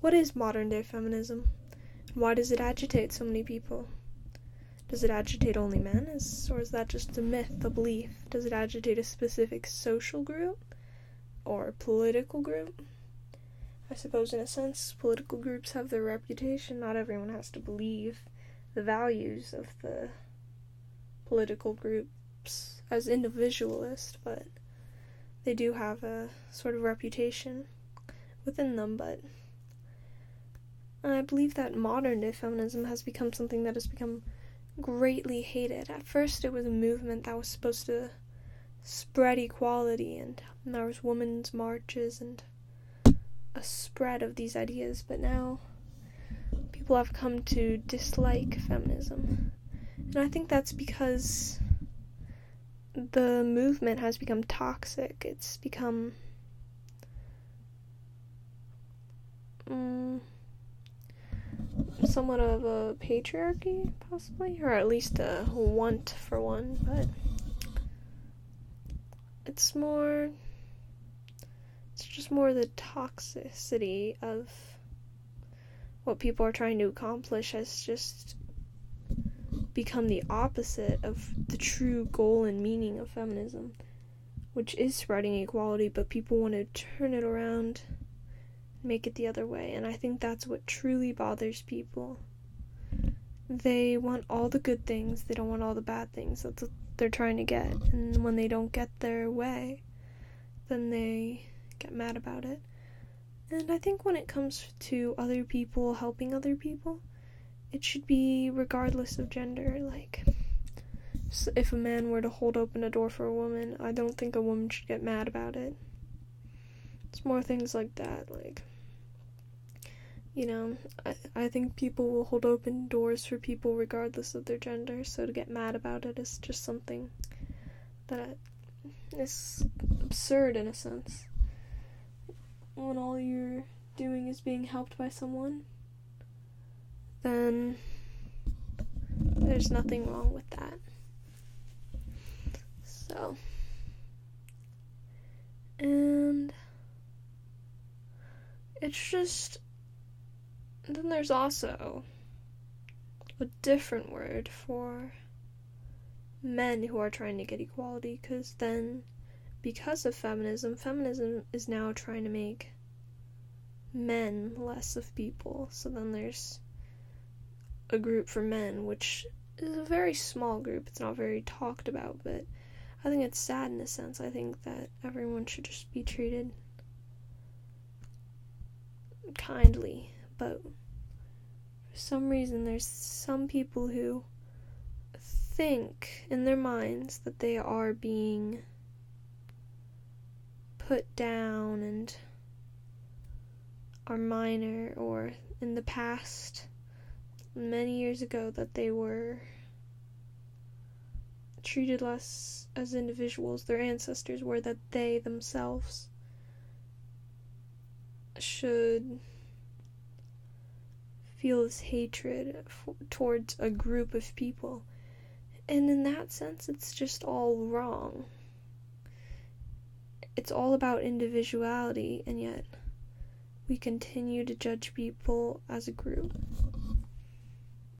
what is modern day feminism? Why does it agitate so many people? Does it agitate only men? Is, or is that just a myth, a belief? Does it agitate a specific social group or political group? I suppose, in a sense, political groups have their reputation. Not everyone has to believe the values of the political groups as individualist, but they do have a sort of reputation within them. But I believe that modern day feminism has become something that has become greatly hated. At first, it was a movement that was supposed to spread equality, and there was women's marches and a spread of these ideas. But now, people have come to dislike feminism, and I think that's because the movement has become toxic. It's become. Um, somewhat of a patriarchy, possibly, or at least a want for one, but it's more. It's just more the toxicity of what people are trying to accomplish has just become the opposite of the true goal and meaning of feminism, which is spreading equality, but people want to turn it around make it the other way. And I think that's what truly bothers people. They want all the good things, they don't want all the bad things. That's what they're trying to get. And when they don't get their way, then they get mad about it. And I think when it comes to other people helping other people, it should be regardless of gender. Like, if a man were to hold open a door for a woman, I don't think a woman should get mad about it. It's more things like that, like you know, I, I think people will hold open doors for people regardless of their gender, so to get mad about it is just something that is absurd in a sense. When all you're doing is being helped by someone, then there's nothing wrong with that. So, and it's just then there's also a different word for men who are trying to get equality because then because of feminism feminism is now trying to make men less of people. So then there's a group for men which is a very small group. It's not very talked about but i think it's sad in a sense. I think that everyone should just be treated kindly but for some reason there's some people who think in their minds that they are being put down and are minor or in the past many years ago that they were treated less as individuals. Their ancestors were that they themselves should feel this hatred towards a group of people. And in that sense, it's just all wrong. It's all about individuality, and yet we continue to judge people as a group.